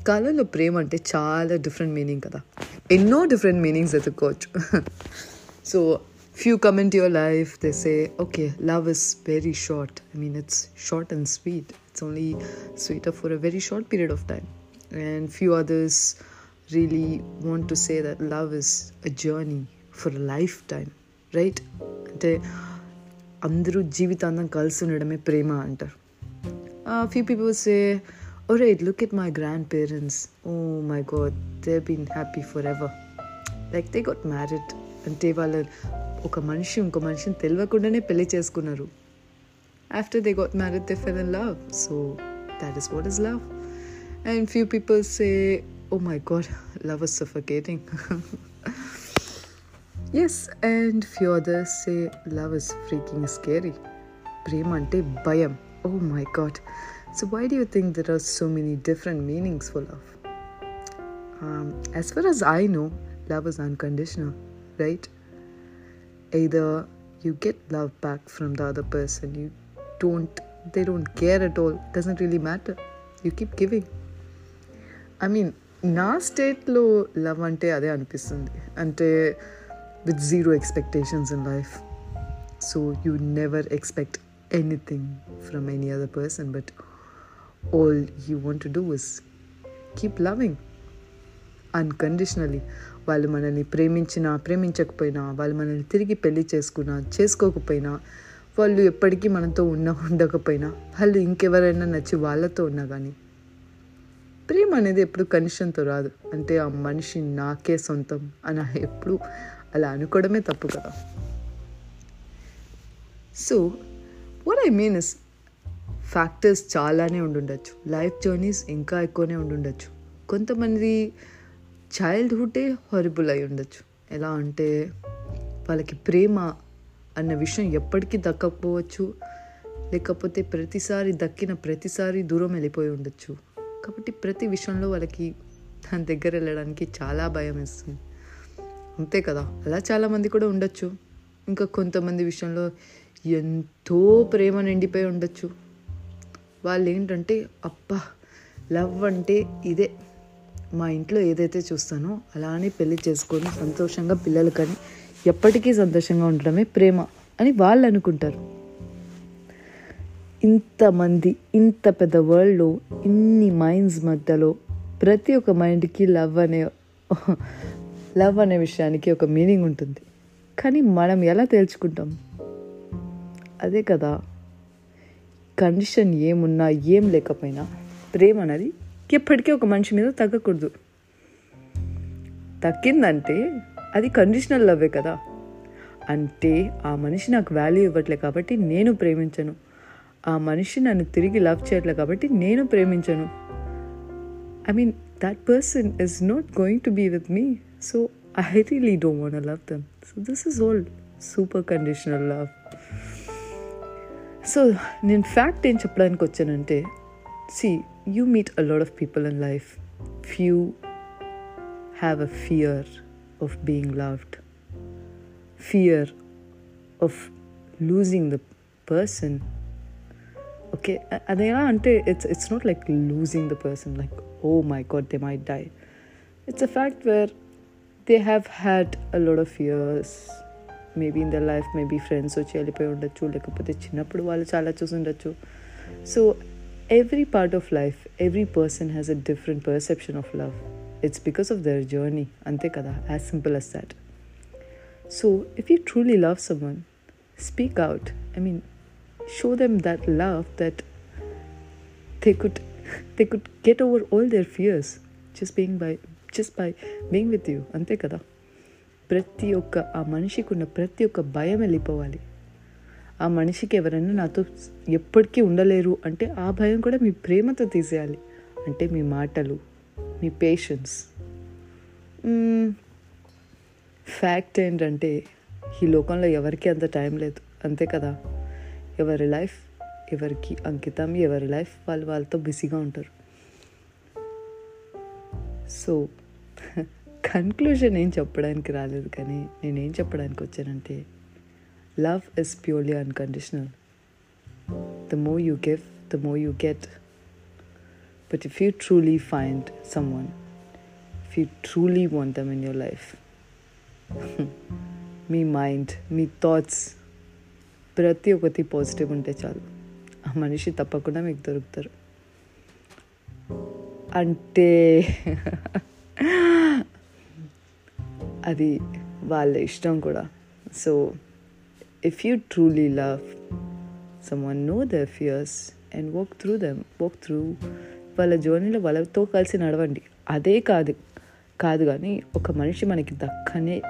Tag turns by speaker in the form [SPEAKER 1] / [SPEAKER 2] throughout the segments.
[SPEAKER 1] ఈ కాలంలో ప్రేమ అంటే చాలా డిఫరెంట్ మీనింగ్ కదా ఎన్నో different meanings ఎత్తుక్కోవచ్చు so few comment your life they say okay love is very short I mean it's short and sweet it's only sweeter for a very short period of time and few others really want to say that love is a journey for a lifetime right అంటే అందరూ జీవితాంతం కలిసి ఉండడమే ప్రేమ అంటారు few people Say oh right look at my grandparents oh my god they been happy forever like they got married అంటే వాళ్ళ ఒక మనిషి ఇంకో మనిషిని తెలియకుండానే పెళ్లి చేసుకున్నారు after they got married they fell in love so that is what is love and few people say oh my god, love is suffocating. yes, and few others say love is freaking scary. Prema ante bayam. Oh my god. So why do you think there are so many different meanings for love? Um, as far as I know, love is unconditional, right? Either you get love back from the other person, you don't, they don't care at all, doesn't really matter. You keep giving. I mean, నా స్టేట్లో love అంటే అదే అనిపిస్తుంది అంటే with zero expectations in life so you never expect anything from any other person but all you want to do is keep loving unconditionally వాళ్ళు మనల్ని ప్రేమించినా ప్రేమించకపోయినా వాళ్ళు మనల్ని తిరిగి పెళ్ళి చేసుకున్నా చేసుకోకపోయినా వాళ్ళు ఎప్పటికీ మనతో ఉన్న ఉండకపోయినా వాళ్ళు ఇంకెవరైనా నచ్చి వాళ్ళతో ఉన్నా కానీ ప్రేమ అనేది ఎప్పుడు కనిషన్తో రాదు. అంటే ఆ మనిషి నాకే సొంతం అని ఎప్పుడు అలా అనుకోవడమే తప్పు కదా. So what I mean is factors చాలానే ఉండుండొచ్చు. లైఫ్ జర్నీస్ ఇంకా ఎక్కువనే ఉండుండొచ్చు. కొంతమంది చైల్డ్హుడే హారిబుల్ అయి ఉండొచ్చు. ఎలా అంటే వాళ్ళకి ప్రేమ అన్న విషయం ఎప్పటికీ దక్కకపోవచ్చు. లేకపోతే ప్రతిసారి దక్కిన ప్రతిసారి దూరం వెళ్ళిపోయి ఉండొచ్చు. కాబట్టి ప్రతి విషయంలో వాళ్ళకి దాని దగ్గర వెళ్ళడానికి చాలా భయం వేస్తుంది. అంతే కదా? అలా చాలామంది కూడా ఉండొచ్చు. ఇంకా కొంతమంది విషయంలో ఎంతో ప్రేమ నిండిపోయి ఉండొచ్చు. వాళ్ళు ఏంటంటే అబ్బా లవ్ అంటే ఇదే. మా ఇంట్లో ఏదైతే చూస్తానో అలానే పెళ్ళి చేసుకొని సంతోషంగా పిల్లలు కానీ ఎప్పటికీ సంతోషంగా ఉండడమే ప్రేమ అని వాళ్ళు అనుకుంటారు. ఇంతమంది ఇంత పెద్ద వరల్డ్లో ఇన్ని మైండ్స్ మధ్యలో ప్రతి ఒక్క మైండ్కి లవ్ అనే లవ్ అనే విషయానికి ఒక మీనింగ్ ఉంటుంది. కానీ మనం ఎలా తేల్చుకుంటాం? అదే కదా. కండిషన్ ఏమున్నా ఏం లేకపోయినా ప్రేమ అనేది ఎప్పటికీ ఒక మనిషి మీద తగ్గకూడదు. తగ్గిందంటే అది కండిషనల్ లవ్వే కదా. అంటే ఆ మనిషి నాకు వాల్యూ ఇవ్వట్లే కాబట్టి నేను ప్రేమించను. ఆ మనిషి నన్ను తిరిగి లవ్ చేయట్లే కాబట్టి నేను ప్రేమించను. I mean that person is not going to be with me so I really don't want love them so this is all super conditional love so నేను ఫ్యాక్ట్ ఏం చెప్పడానికి వచ్చానంటే see you meet a lot of people in life few have a fear of being loved fear of losing the person okay అదేలా అంటే it's it's not like losing the person like oh my god they may die it's a fact where they have had a lot of years maybe in the life maybe friends వచ్చి వెళ్ళిపోయి ఉండొచ్చు లేకపోతే చిన్నప్పుడు వాళ్ళు చాలా చూసి ఉండొచ్చు so every part of life every person has a different perception of love it's because of their journey అంతే కదా as simple as that so if you truly love someone speak out I mean show them that love that they could they could get over all their fears just being by just by being with you అంతే కదా ప్రతి ఒక్క ఆ మనిషికి ఉన్న ప్రతి ఒక్క భయం వెళ్ళిపోవాలి. ఆ మనిషికి ఎవరైనా నాతో ఎప్పటికీ ఉండలేరు అంటే ఆ భయం కూడా మీ ప్రేమతో తీసేయాలి. అంటే మీ మాటలు మీ పేషెన్స్ ఫ్యాక్ట్ ఏంటంటే ఈ లోకంలో ఎవరికి అంత టైం లేదు. అంతే కదా? ఎవరి లైఫ్ ఎవరికి అంకితం ఎవరి లైఫ్ వాళ్ళు వాళ్ళతో బిజీగా ఉంటారు. సో కన్క్లూజన్ ఏం చెప్పడానికి రాలేదు కానీ నేనేం చెప్పడానికి వచ్చానంటే love is purely unconditional the more you give the more you get but if you truly find someone if you truly want them in your life me mind మీ థాట్స్ ప్రతి ఒక్కటి పాజిటివ్ ఉంటే చాలు. ఆ మనిషి తప్పకుండా మీకు దొరుకుతారు. అంటే అది వాళ్ళ ఇష్టం కూడా. So if you truly love someone know the fears and walk through them walk through వాళ్ళ జర్నీలో వాళ్ళతో కలిసి నడవండి. అదే కాదు కాదు కానీ ఒక మనిషి మనకి దక్కనే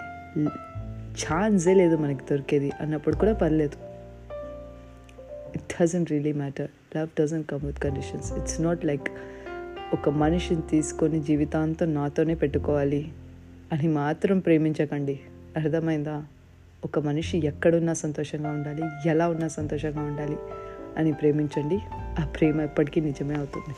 [SPEAKER 1] ఛాన్సే లేదు మనకి దొరికేది అన్నప్పుడు కూడా పర్లేదు. It doesn't really matter love doesn't come with conditions it's not like ఒక మనిషిని తీసుకొని జీవితాంతం నాతోనే పెట్టుకోవాలి. అని మాత్రం ప్రేమించకండి. అర్థమైందా? ఒక మనిషి ఎక్కడున్నా సంతోషంగా ఉండాలి ఎలా ఉన్నా సంతోషంగా ఉండాలి అని ప్రేమించండి. ఆ ప్రేమ ఎప్పటికీ నిజమే అవుతుంది.